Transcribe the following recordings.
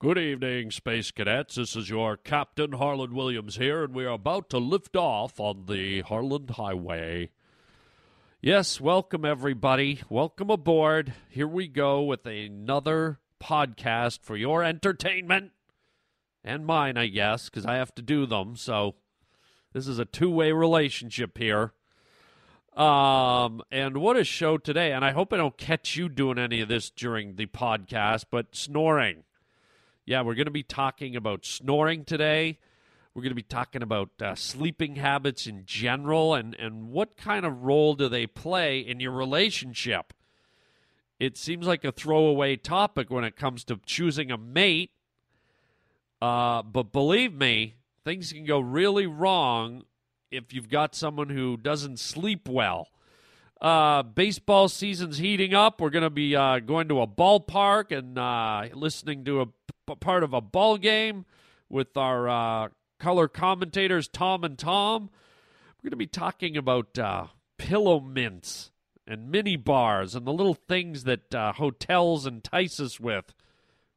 Good evening, Space Cadets. This is your Captain Harland Williams here, and we are about to lift off on the Harland Highway. Yes, welcome everybody. Welcome aboard. Here we go with another podcast for your entertainment and mine, I guess, because I have to do them. So this is a two way relationship here. Um, and what a show today. And I hope I don't catch you doing any of this during the podcast, but snoring. Yeah, we're going to be talking about snoring today. We're going to be talking about uh, sleeping habits in general and, and what kind of role do they play in your relationship. It seems like a throwaway topic when it comes to choosing a mate. Uh, but believe me, things can go really wrong if you've got someone who doesn't sleep well. Uh, baseball season's heating up. We're going to be uh, going to a ballpark and uh, listening to a part of a ball game with our uh, color commentators, Tom and Tom. We're going to be talking about uh, pillow mints and mini bars and the little things that uh, hotels entice us with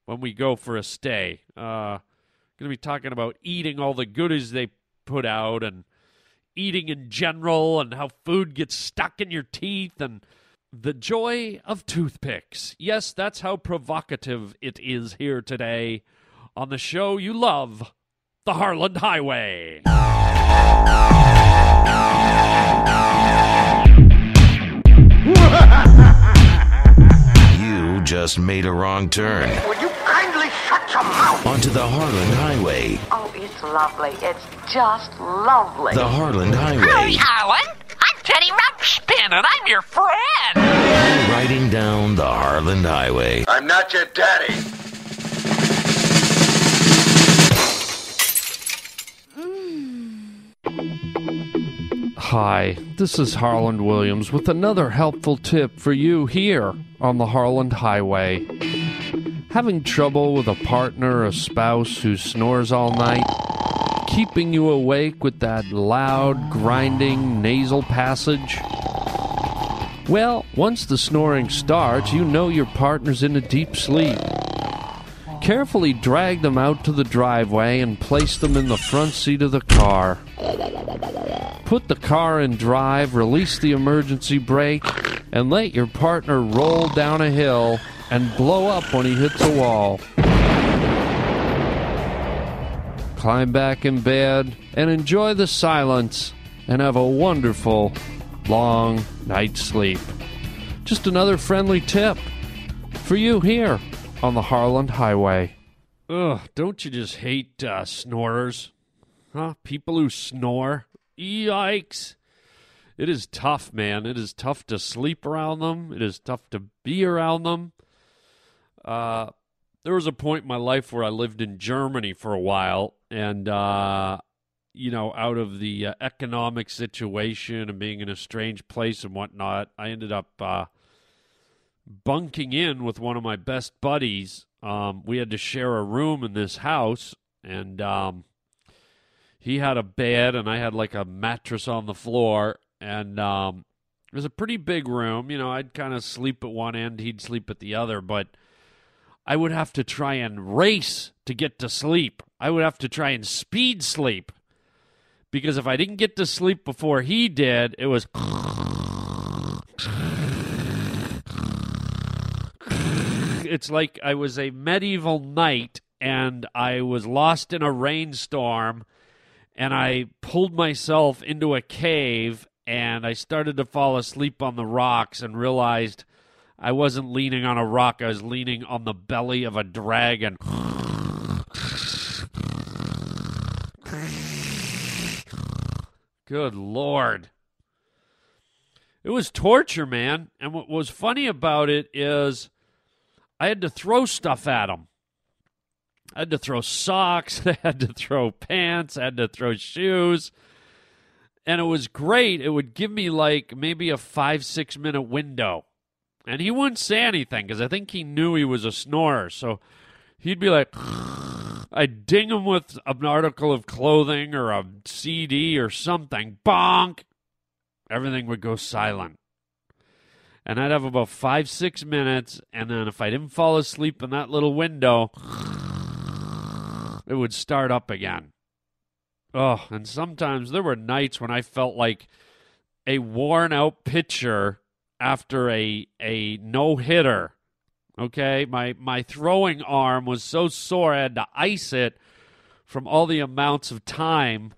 when we go for a stay. Uh, going to be talking about eating all the goodies they put out and eating in general and how food gets stuck in your teeth and the joy of toothpicks. Yes, that's how provocative it is here today on the show you love, the Harland Highway. You just made a wrong turn Will you kindly shut your mouth? onto the Harland Highway. Oh, it's lovely. It's just lovely. The Harland Howdy, Highway. Harland. I'm Teddy Ruxpin, and I'm your friend. Riding down the Harland Highway. I'm not your daddy. Hi, this is Harland Williams with another helpful tip for you here on the Harland Highway. Having trouble with a partner or a spouse who snores all night? Keeping you awake with that loud, grinding nasal passage? Well, once the snoring starts, you know your partner's in a deep sleep. Carefully drag them out to the driveway and place them in the front seat of the car. Put the car in drive, release the emergency brake, and let your partner roll down a hill and blow up when he hits a wall. Climb back in bed and enjoy the silence and have a wonderful, long night's sleep. Just another friendly tip for you here on the Harland Highway. Ugh, don't you just hate uh, snorers? Huh? People who snore? Yikes. It is tough, man. It is tough to sleep around them. It is tough to be around them. Uh, there was a point in my life where I lived in Germany for a while, and uh, you know, out of the uh, economic situation and being in a strange place and whatnot, I ended up uh, bunking in with one of my best buddies. Um, we had to share a room in this house, and um, he had a bed, and I had like a mattress on the floor, and um, it was a pretty big room. You know, I'd kind of sleep at one end, he'd sleep at the other, but I would have to try and race to get to sleep. I would have to try and speed sleep because if I didn't get to sleep before he did, it was. It's like I was a medieval knight and I was lost in a rainstorm and I pulled myself into a cave and I started to fall asleep on the rocks and realized I wasn't leaning on a rock, I was leaning on the belly of a dragon. Good lord. It was torture, man. And what was funny about it is I had to throw stuff at him. I had to throw socks, I had to throw pants, I had to throw shoes. And it was great. It would give me like maybe a five, six minute window. And he wouldn't say anything because I think he knew he was a snorer. So he'd be like, I'd ding him with an article of clothing or a CD or something. Bonk! Everything would go silent. And I'd have about five, six minutes. And then if I didn't fall asleep in that little window, it would start up again. Oh, and sometimes there were nights when I felt like a worn out pitcher after a a no hitter. Okay, my my throwing arm was so sore I had to ice it from all the amounts of time,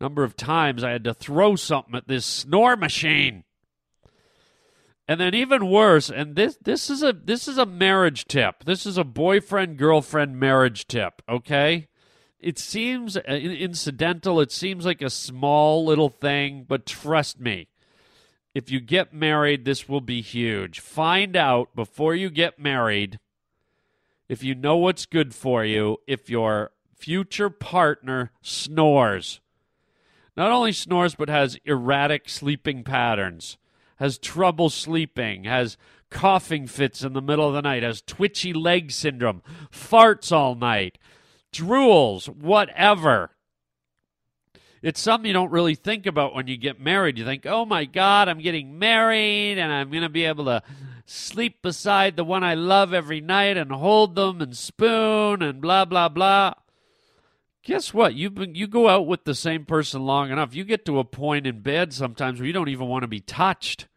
number of times I had to throw something at this snore machine. And then even worse, and this this is a this is a marriage tip. This is a boyfriend girlfriend marriage tip, okay? It seems uh, incidental, it seems like a small little thing, but trust me. If you get married, this will be huge. Find out before you get married if you know what's good for you if your future partner snores. Not only snores, but has erratic sleeping patterns has trouble sleeping, has coughing fits in the middle of the night, has twitchy leg syndrome, farts all night, drools, whatever. It's something you don't really think about when you get married. You think, oh my God, I'm getting married and I'm going to be able to sleep beside the one I love every night and hold them and spoon and blah, blah, blah. Guess what? You you go out with the same person long enough, you get to a point in bed sometimes where you don't even want to be touched.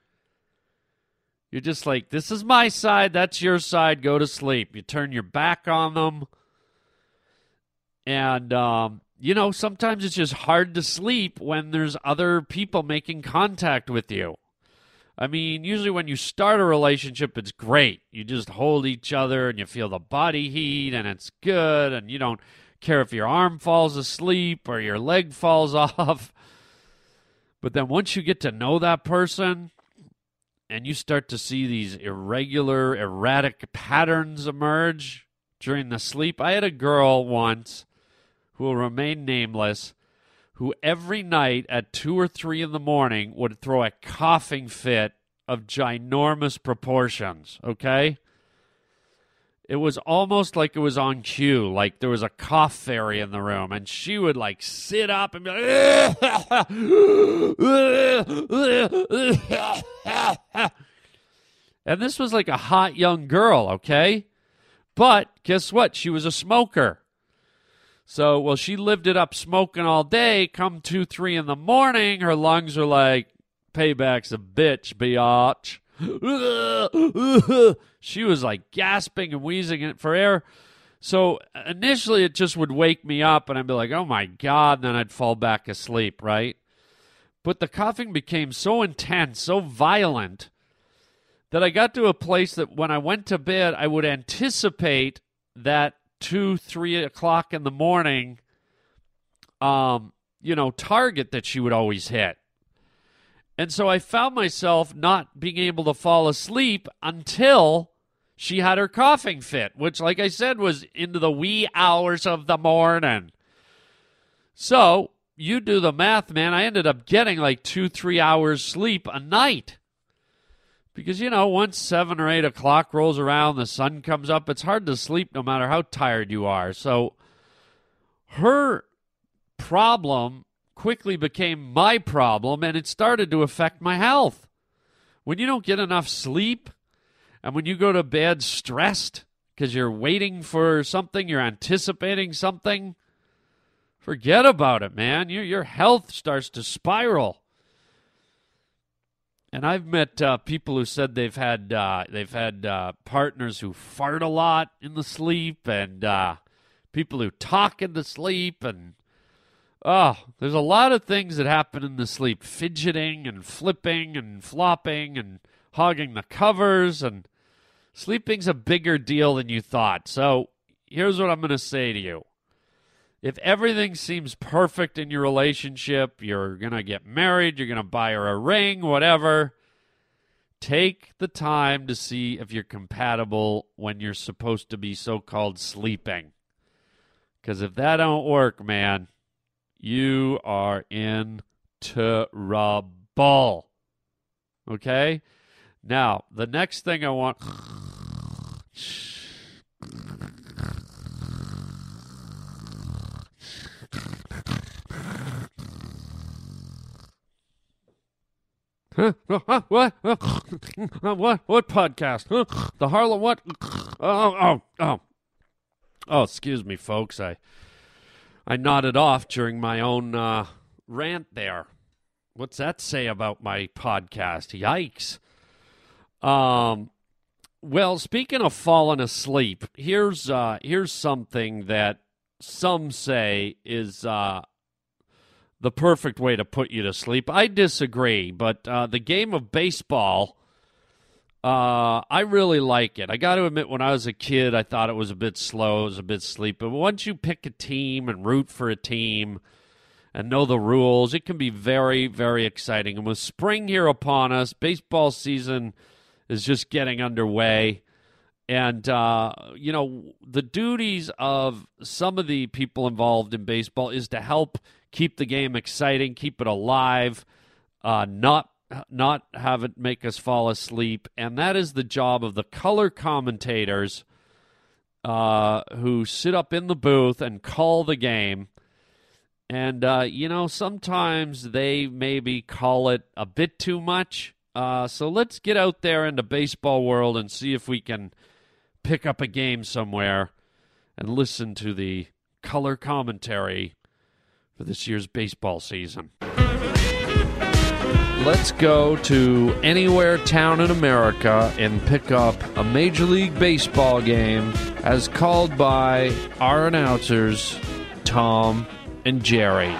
You're just like, this is my side, that's your side, go to sleep. You turn your back on them. And, um, you know, sometimes it's just hard to sleep when there's other people making contact with you. I mean, usually when you start a relationship, it's great. You just hold each other and you feel the body heat and it's good and you don't care if your arm falls asleep or your leg falls off. But then once you get to know that person, and you start to see these irregular, erratic patterns emerge during the sleep. I had a girl once who will remain nameless who every night at two or three in the morning would throw a coughing fit of ginormous proportions, okay? It was almost like it was on cue, like there was a cough fairy in the room, and she would like sit up and be like, and this was like a hot young girl, okay? But guess what? She was a smoker. So, well, she lived it up smoking all day. Come two, three in the morning, her lungs are like, payback's a bitch, biatch. she was like gasping and wheezing for air. So initially, it just would wake me up, and I'd be like, oh my God. And then I'd fall back asleep, right? But the coughing became so intense, so violent, that I got to a place that when I went to bed, I would anticipate that two, three o'clock in the morning, um, you know, target that she would always hit. And so I found myself not being able to fall asleep until she had her coughing fit, which, like I said, was into the wee hours of the morning. So you do the math, man. I ended up getting like two, three hours sleep a night. Because, you know, once seven or eight o'clock rolls around, the sun comes up, it's hard to sleep no matter how tired you are. So her problem quickly became my problem, and it started to affect my health. When you don't get enough sleep, and when you go to bed stressed because you're waiting for something, you're anticipating something, Forget about it, man. Your your health starts to spiral. And I've met uh, people who said they've had uh, they've had uh, partners who fart a lot in the sleep, and uh, people who talk in the sleep, and oh, there's a lot of things that happen in the sleep: fidgeting and flipping and flopping and hogging the covers, and sleeping's a bigger deal than you thought. So here's what I'm going to say to you: if everything seems perfect in your relationship, you're going to get married, you're going to buy her a ring, whatever, take the time to see if you're compatible when you're supposed to be so called sleeping. Because if that don't work, man, you are in trouble. Okay? Now, the next thing I want. Huh? What? what? What podcast? The Harlem what? Oh, oh, oh. Oh, excuse me, folks. I I nodded off during my own uh, rant there. What's that say about my podcast? Yikes. Um, well, speaking of falling asleep, here's uh, here's something that some say is uh, the perfect way to put you to sleep. I disagree, but uh, the game of baseball, uh, I really like it. I got to admit, when I was a kid, I thought it was a bit slow, it was a bit sleepy. But once you pick a team and root for a team and know the rules, it can be very, very exciting. And with spring here upon us, baseball season is just getting underway. And, uh, you know, the duties of some of the people involved in baseball is to help keep the game exciting, keep it alive, uh, not not have it make us fall asleep, and that is the job of the color commentators uh, who sit up in the booth and call the game. And uh, you know, sometimes they maybe call it a bit too much. Uh, so let's get out there in the baseball world and see if we can pick up a game somewhere and listen to the color commentary for this year's baseball season. Let's go to anywhere town in America and pick up a Major League Baseball game as called by our announcers, Tom and Jerry.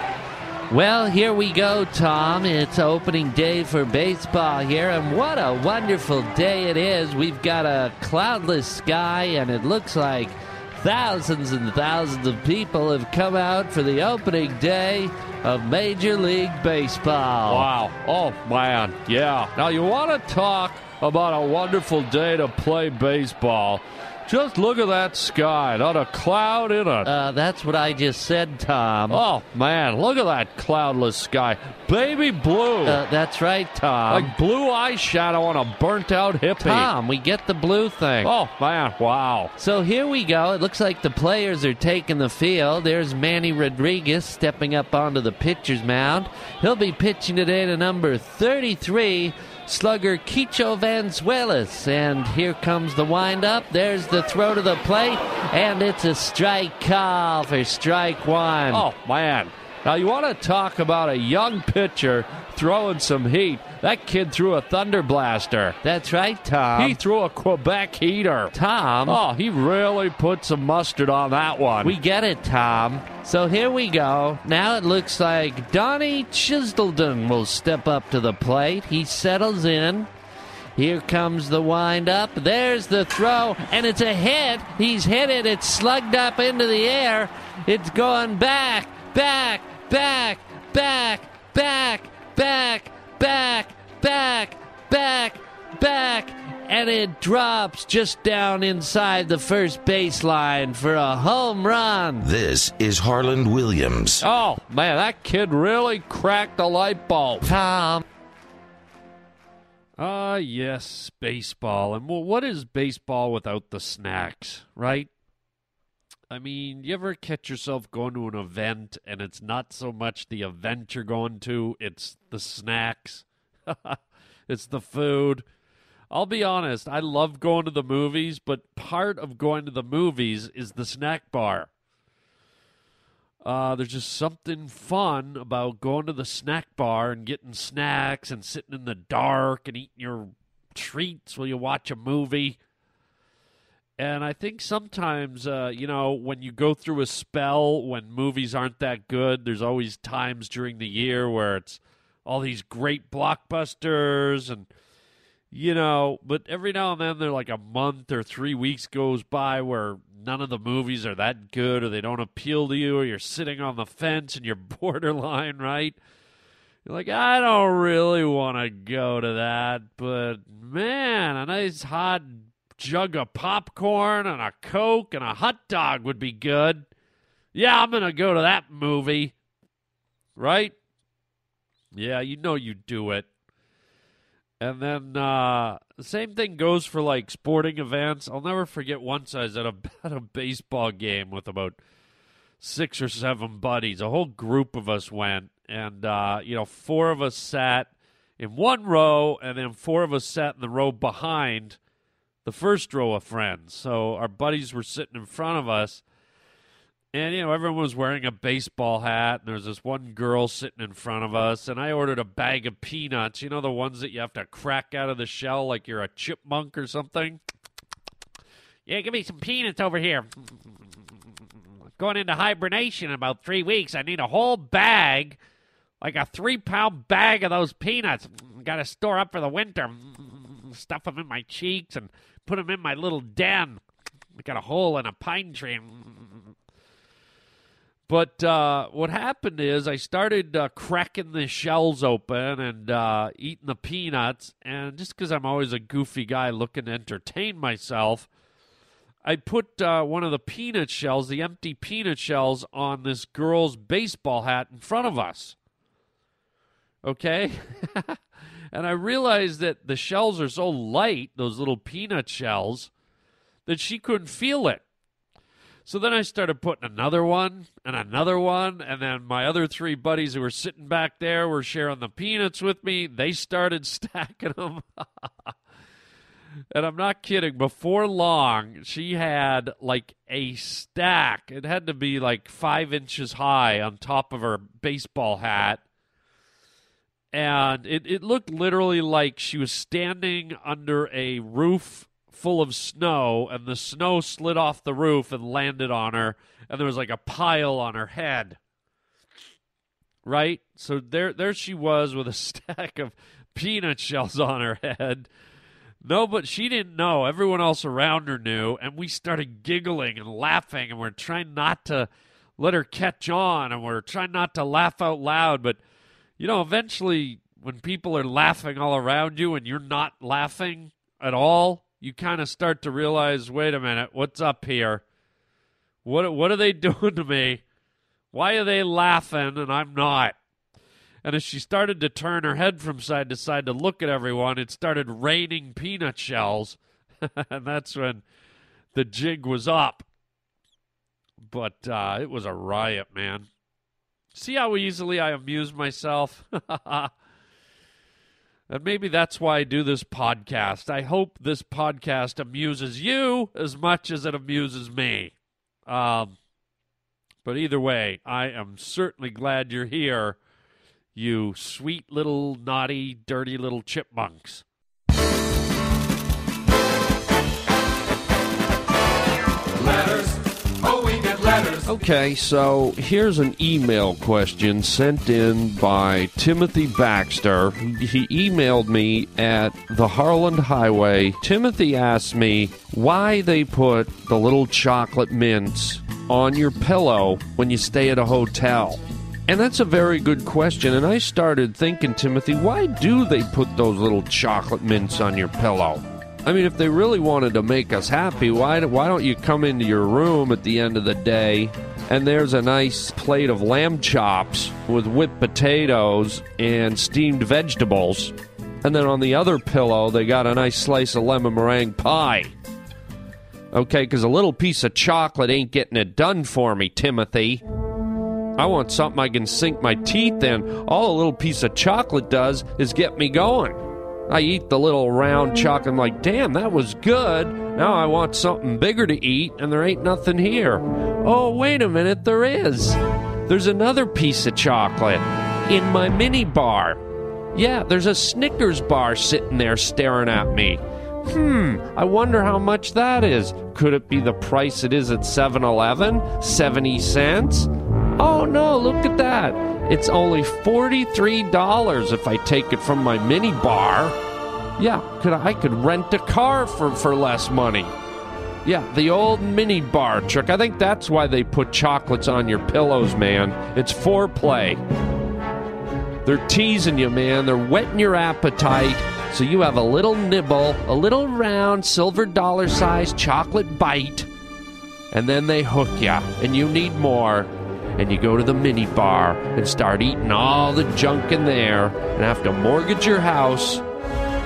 Well, here we go, Tom. It's opening day for baseball here, and what a wonderful day it is. We've got a cloudless sky, and it looks like thousands and thousands of people have come out for the opening day of Major League Baseball. Wow. Oh, man. Yeah. Now, you want to talk about a wonderful day to play baseball. Just look at that sky, not a cloud in it. Uh, that's what I just said, Tom. oh, man, look at that cloudless sky. Baby blue. Uh, that's right, Tom. like blue eyeshadow on a burnt out hippie. Tom, we get the blue thing. Oh, man, wow. So here we go. It looks like the players are taking the field. There's Manny Rodriguez stepping up onto the pitcher's mound. He'll be pitching today to number 33, slugger Quicho Vanzuelas. And here comes the windup. There's the throw to the plate, and it's a strike call for strike one. Oh, man. Now, you want to talk about a young pitcher throwing some heat. That kid threw a Thunder Blaster. That's right, Tom. He threw a Quebec heater. Tom. Oh, he really put some mustard on that one. We get it, Tom. So here we go. Now it looks like Donnie Chisholden will step up to the plate. He settles in. Here comes the windup. There's the throw, and it's a hit. He's hit it. It's slugged up into the air. It's going back, back, back, back, back, back, back, back, back, back, and it drops just down inside the first baseline for a home run. This is Harland Williams. oh, man, that kid really cracked a light bulb. Tom. Ah, yes, baseball. And well, what is baseball without the snacks, right? I mean, you ever catch yourself going to an event and it's not so much the event you're going to, it's the snacks, it's the food. I'll be honest, I love going to the movies, but part of going to the movies is the snack bar. Uh, there's just something fun about going to the snack bar and getting snacks and sitting in the dark and eating your treats while you watch a movie. And I think sometimes, uh, you know, when you go through a spell when movies aren't that good, there's always times during the year where it's all these great blockbusters and you know, but every now and then there like a month or three weeks goes by where none of the movies are that good or they don't appeal to you or you're sitting on the fence and you're borderline, right? You're like, I don't really want to go to that, but man, a nice hot jug of popcorn and a Coke and a hot dog would be good. Yeah, I'm going to go to that movie. Right? Yeah, you know you do it. And then uh, the same thing goes for like sporting events. I'll never forget once I was at a, at a baseball game with about six or seven buddies. A whole group of us went, and uh, you know, four of us sat in one row, and then four of us sat in the row behind the first row of friends. So our buddies were sitting in front of us, And, you know, everyone was wearing a baseball hat, and there was this one girl sitting in front of us, and I ordered a bag of peanuts. You know, the ones that you have to crack out of the shell like you're a chipmunk or something? Yeah, give me some peanuts over here. Going into hibernation in about three weeks. I need a whole bag, like a three pound bag of those peanuts. Got to store up for the winter. Stuff them in my cheeks and put them in my little den. I got a hole in a pine tree. But uh, what happened is I started uh, cracking the shells open and uh, eating the peanuts. And just because I'm always a goofy guy looking to entertain myself, I put uh, one of the peanut shells, the empty peanut shells, on this girl's baseball hat in front of us. Okay? and I realized that the shells are so light, those little peanut shells, that she couldn't feel it. So then I started putting another one and another one, and then my other three buddies who were sitting back there were sharing the peanuts with me. They started stacking them. and I'm not kidding. Before long, she had like a stack. It had to be like five inches high on top of her baseball hat. And it, it looked literally like she was standing under a roof full of snow, and the snow slid off the roof and landed on her, and there was like a pile on her head. Right? So there there she was with a stack of peanut shells on her head. No, but she didn't know. Everyone else around her knew, and we started giggling and laughing, and we're trying not to let her catch on, and we're trying not to laugh out loud. But, you know, eventually, when people are laughing all around you and you're not laughing at all, you kind of start to realize wait a minute, what's up here? What, what are they doing to me? Why are they laughing and I'm not? And as she started to turn her head from side to side to look at everyone, it started raining peanut shells. and that's when the jig was up. But uh, it was a riot, man. See how easily I amuse myself? and maybe that's why I do this podcast. I hope this podcast amuses you as much as it amuses me. Um, but either way, I am certainly glad you're here you sweet little naughty, dirty little chipmunks. Okay, so here's an email question sent in by Timothy Baxter. He emailed me at the Harland Highway. Timothy asked me why they put the little chocolate mints on your pillow when you stay at a hotel. And that's a very good question. And I started thinking, Timothy, why do they put those little chocolate mints on your pillow? I mean, if they really wanted to make us happy, why, why don't you come into your room at the end of the day and there's a nice plate of lamb chops with whipped potatoes and steamed vegetables. And then on the other pillow, they got a nice slice of lemon meringue pie. Okay, because a little piece of chocolate ain't getting it done for me, Timothy. I want something I can sink my teeth in. All a little piece of chocolate does is get me going. I eat the little round chocolate. I'm like, damn, that was good. Now I want something bigger to eat, and there ain't nothing here. Oh, wait a minute, there is. There's another piece of chocolate in my mini bar. Yeah, there's a Snickers bar sitting there staring at me. Hmm, I wonder how much that is. Could it be the price it is at 7 Eleven? 70 cents? Oh no, look at that. It's only $43 if I take it from my mini bar. Yeah, could I could rent a car for, for less money. Yeah, the old mini bar trick. I think that's why they put chocolates on your pillows, man. It's foreplay. They're teasing you, man. They're whetting your appetite so you have a little nibble, a little round silver dollar sized chocolate bite, and then they hook you, and you need more and you go to the mini bar and start eating all the junk in there and have to mortgage your house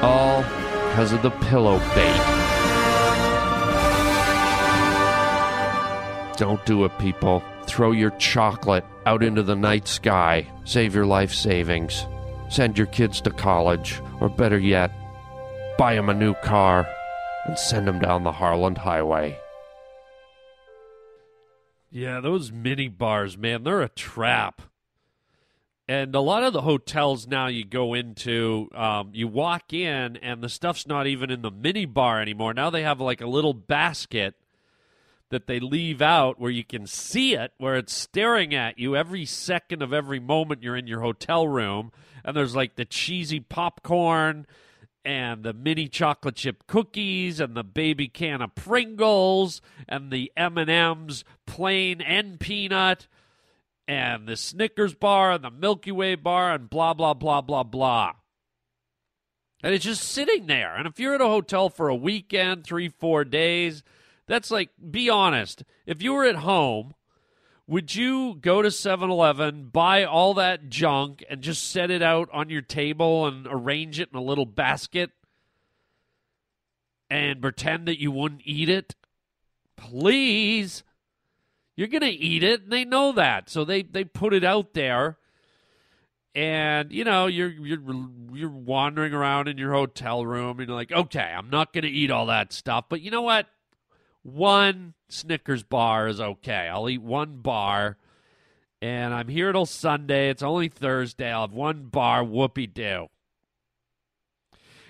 all because of the pillow bait. Don't do it, people. Throw your chocolate out into the night sky. Save your life savings. Send your kids to college. Or better yet, buy them a new car and send them down the Harland Highway. Yeah, those mini bars, man, they're a trap. And a lot of the hotels now you go into, um, you walk in and the stuff's not even in the mini bar anymore. Now they have like a little basket that they leave out where you can see it, where it's staring at you every second of every moment you're in your hotel room. And there's like the cheesy popcorn and the mini chocolate chip cookies and the baby can of Pringles and the M&Ms plain and peanut and the Snickers bar and the Milky Way bar and blah blah blah blah blah. And it's just sitting there. And if you're at a hotel for a weekend, 3-4 days, that's like be honest. If you were at home, would you go to 7-Eleven, buy all that junk and just set it out on your table and arrange it in a little basket and pretend that you wouldn't eat it? Please. You're going to eat it and they know that. So they they put it out there. And you know, you're you're you're wandering around in your hotel room and you're like, "Okay, I'm not to eat all that stuff, but you know what? One Snickers bar is okay. I'll eat one bar, and I'm here till Sunday. It's only Thursday. I'll have one bar. Whoopie doo.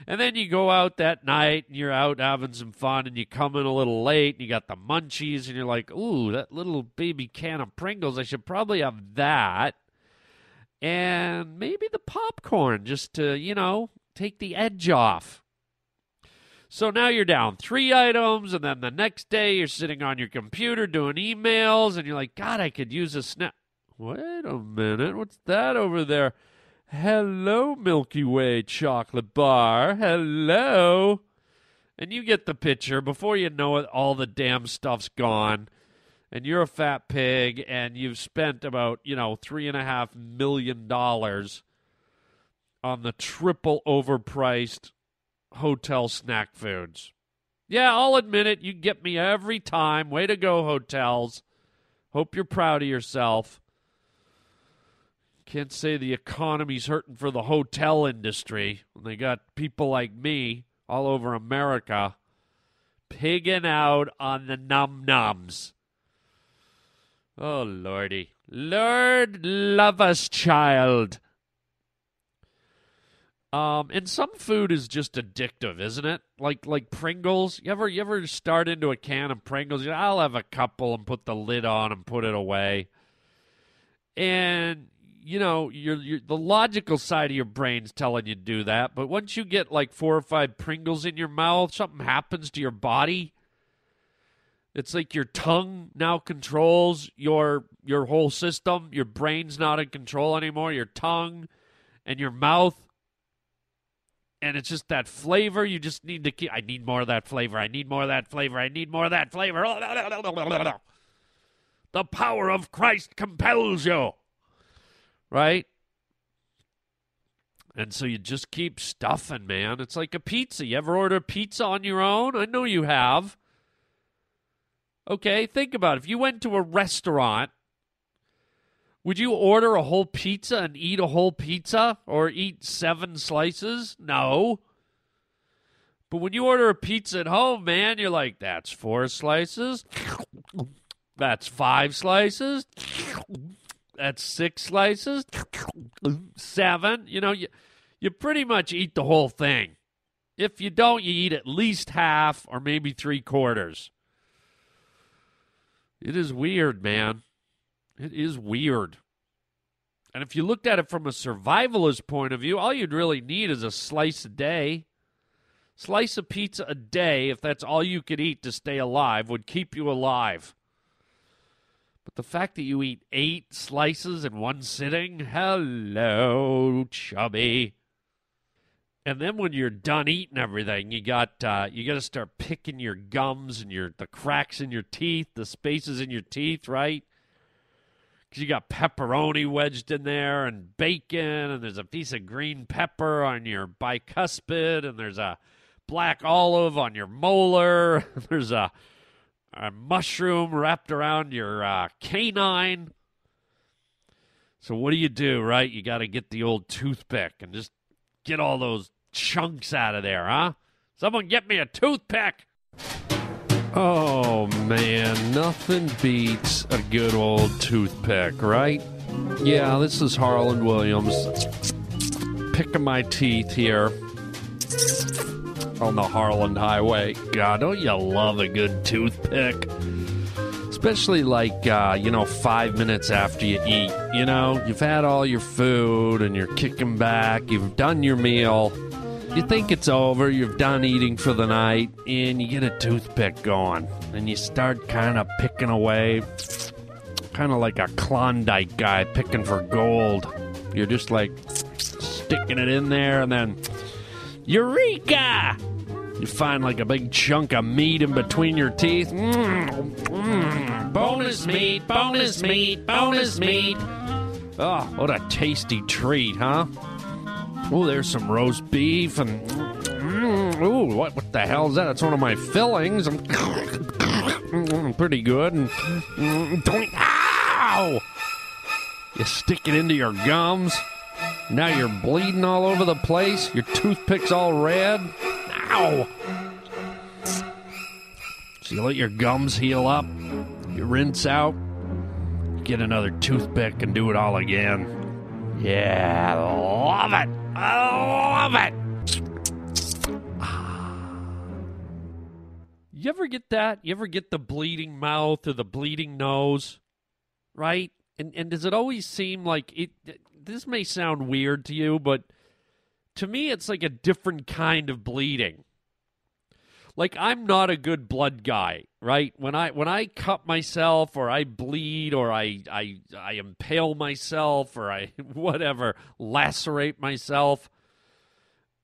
And then you go out that night and you're out having some fun and you come in a little late and you got the munchies and you're like, ooh, that little baby can of Pringles. I should probably have that. And maybe the popcorn just to, you know, take the edge off. So now you're down three items, and then the next day you're sitting on your computer doing emails, and you're like, God, I could use a snap. Wait a minute, what's that over there? Hello, Milky Way chocolate bar. Hello. And you get the picture. Before you know it, all the damn stuff's gone. And you're a fat pig, and you've spent about, you know, three and a half million dollars on the triple overpriced hotel snack foods. Yeah, I'll admit it. You get me every time. Way to go, hotels. Hope you're proud of yourself. Can't say the economy's hurting for the hotel industry when they got people like me all over America pigging out on the num nums. Oh, Lordy. Lord, love us, child. Um, and some food is just addictive, isn't it? Like like Pringles. You ever you ever start into a can of Pringles? I'll have a couple and put the lid on and put it away. And you know, you're, the logical side of your brain's telling you to do that, but once you get like four or five Pringles in your mouth, something happens to your body. It's like your tongue now controls your your whole system. Your brain's not in control anymore. Your tongue and your mouth and it's just that flavor. You just need to keep. I need more of that flavor. I need more of that flavor. I need more of that flavor. The power of Christ compels you, right? And so you just keep stuffing, man. It's like a pizza. You ever order pizza on your own? I know you have. Okay, think about it. If you went to a restaurant would you order a whole pizza and eat a whole pizza or eat seven slices? No. But when you order a pizza at home, man, you're like, that's four slices. That's five slices. That's six slices. Seven. You know, you, you pretty much eat the whole thing. If you don't, you eat at least half or maybe three quarters. It is weird, man. It is weird. And if you looked at it from a survivalist point of view, all you'd really need is a slice a day. Slice of pizza a day, if that's all you could eat to stay alive, would keep you alive. But the fact that you eat eight slices in one sitting, hello, chubby. And then when you're done eating everything, you got uh, you got to start picking your gums and your the cracks in your teeth, the spaces in your teeth, right? Because you got pepperoni wedged in there and bacon, and there's a piece of green pepper on your bicuspid, and there's a black olive on your molar. there's a, a mushroom wrapped around your uh, canine. So what do you do, right? You got to get the old toothpick and just get all those chunks out of there, huh? Someone get me a toothpick. Oh man, nothing beats a good old toothpick, right? Yeah, this is Harland Williams picking my teeth here on the Harland Highway. God, don't you love a good toothpick? Especially like, uh, you know, five minutes after you eat. You know, you've had all your food and you're kicking back, you've done your meal. You think it's over, you've done eating for the night, and you get a toothpick going. And you start kind of picking away, kind of like a Klondike guy picking for gold. You're just like sticking it in there, and then, Eureka! You find like a big chunk of meat in between your teeth. Mmm, mmm, bonus meat, bonus meat, bonus meat. Oh, what a tasty treat, huh? Oh, there's some roast beef and. Mm, ooh, what, what the hell is that? It's one of my fillings. I'm pretty good. And, mm, ow! You stick it into your gums. Now you're bleeding all over the place. Your toothpick's all red. Ow! So you let your gums heal up. You rinse out. Get another toothpick and do it all again. Yeah, love it. I love it. You ever get that? You ever get the bleeding mouth or the bleeding nose? Right? And and does it always seem like it this may sound weird to you, but to me it's like a different kind of bleeding. Like I'm not a good blood guy, right? When I when I cut myself or I bleed or I I I impale myself or I whatever, lacerate myself,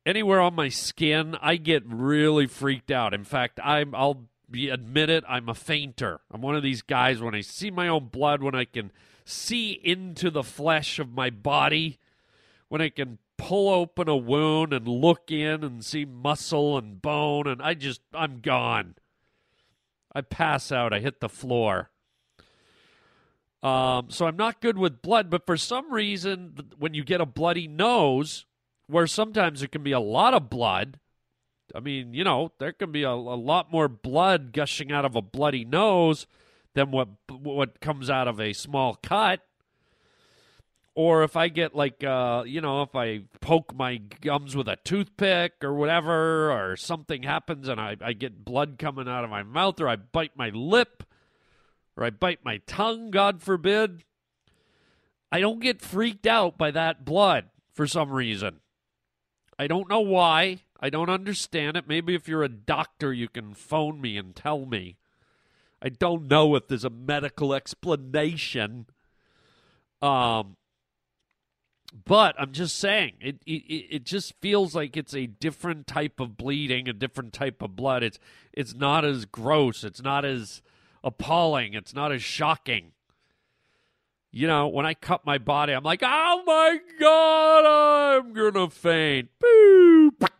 anywhere on my skin, I get really freaked out. In fact, I'm I'll be, admit it, I'm a fainter. I'm one of these guys when I see my own blood, when I can see into the flesh of my body, when I can pull open a wound and look in and see muscle and bone, and I just I'm gone. I pass out. I hit the floor. Um, so I'm not good with blood, but for some reason, when you get a bloody nose, where sometimes it can be a lot of blood. I mean, you know, there can be a, a lot more blood gushing out of a bloody nose than what what comes out of a small cut. Or if I get like, uh, you know, if I poke my gums with a toothpick or whatever, or something happens and I, I get blood coming out of my mouth, or I bite my lip, or I bite my tongue, God forbid, I don't get freaked out by that blood for some reason. I don't know why. I don't understand it. Maybe if you're a doctor, you can phone me and tell me. I don't know if there's a medical explanation. Um, but I'm just saying, it, it it just feels like it's a different type of bleeding, a different type of blood. It's it's not as gross. It's not as appalling. It's not as shocking. You know, when I cut my body, I'm like, oh my god, I'm gonna faint. But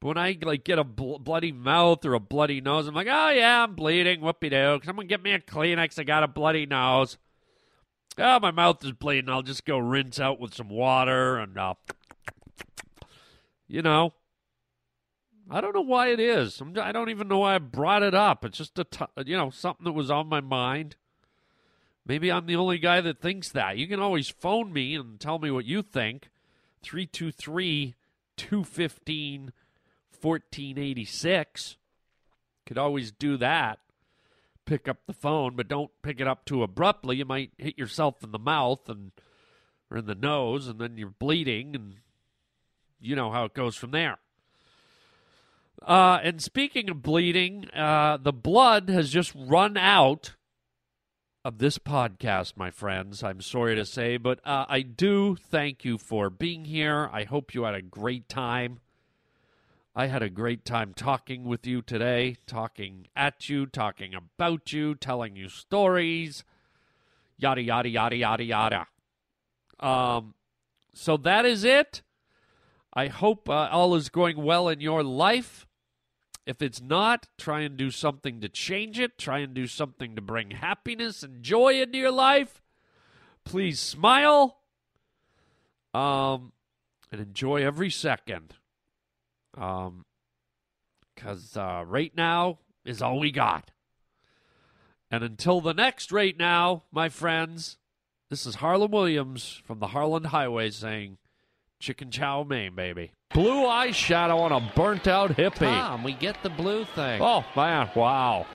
when I like get a bl- bloody mouth or a bloody nose, I'm like, oh yeah, I'm bleeding. Whoopie doo. Someone get me a Kleenex. I got a bloody nose. Oh, my mouth is bleeding. I'll just go rinse out with some water and, uh, you know, I don't know why it is. I'm, I don't even know why I brought it up. It's just a, t- you know, something that was on my mind. Maybe I'm the only guy that thinks that. You can always phone me and tell me what you think. 323 215 1486. Could always do that. Pick up the phone, but don't pick it up too abruptly. You might hit yourself in the mouth and or in the nose, and then you're bleeding, and you know how it goes from there. Uh, and speaking of bleeding, uh, the blood has just run out of this podcast, my friends. I'm sorry to say, but uh, I do thank you for being here. I hope you had a great time. I had a great time talking with you today, talking at you, talking about you, telling you stories, yada, yada, yada, yada, yada. Um, so that is it. I hope uh, all is going well in your life. If it's not, try and do something to change it. Try and do something to bring happiness and joy into your life. Please smile. Um, and enjoy every second. Um, because uh, right now is all we got. And until the next right now, my friends, this is Harland Williams from the Harland Highway saying, Chicken chow mein, baby. Blue eyeshadow on a burnt out hippie. Tom, we get the blue thing. Oh, man. Wow.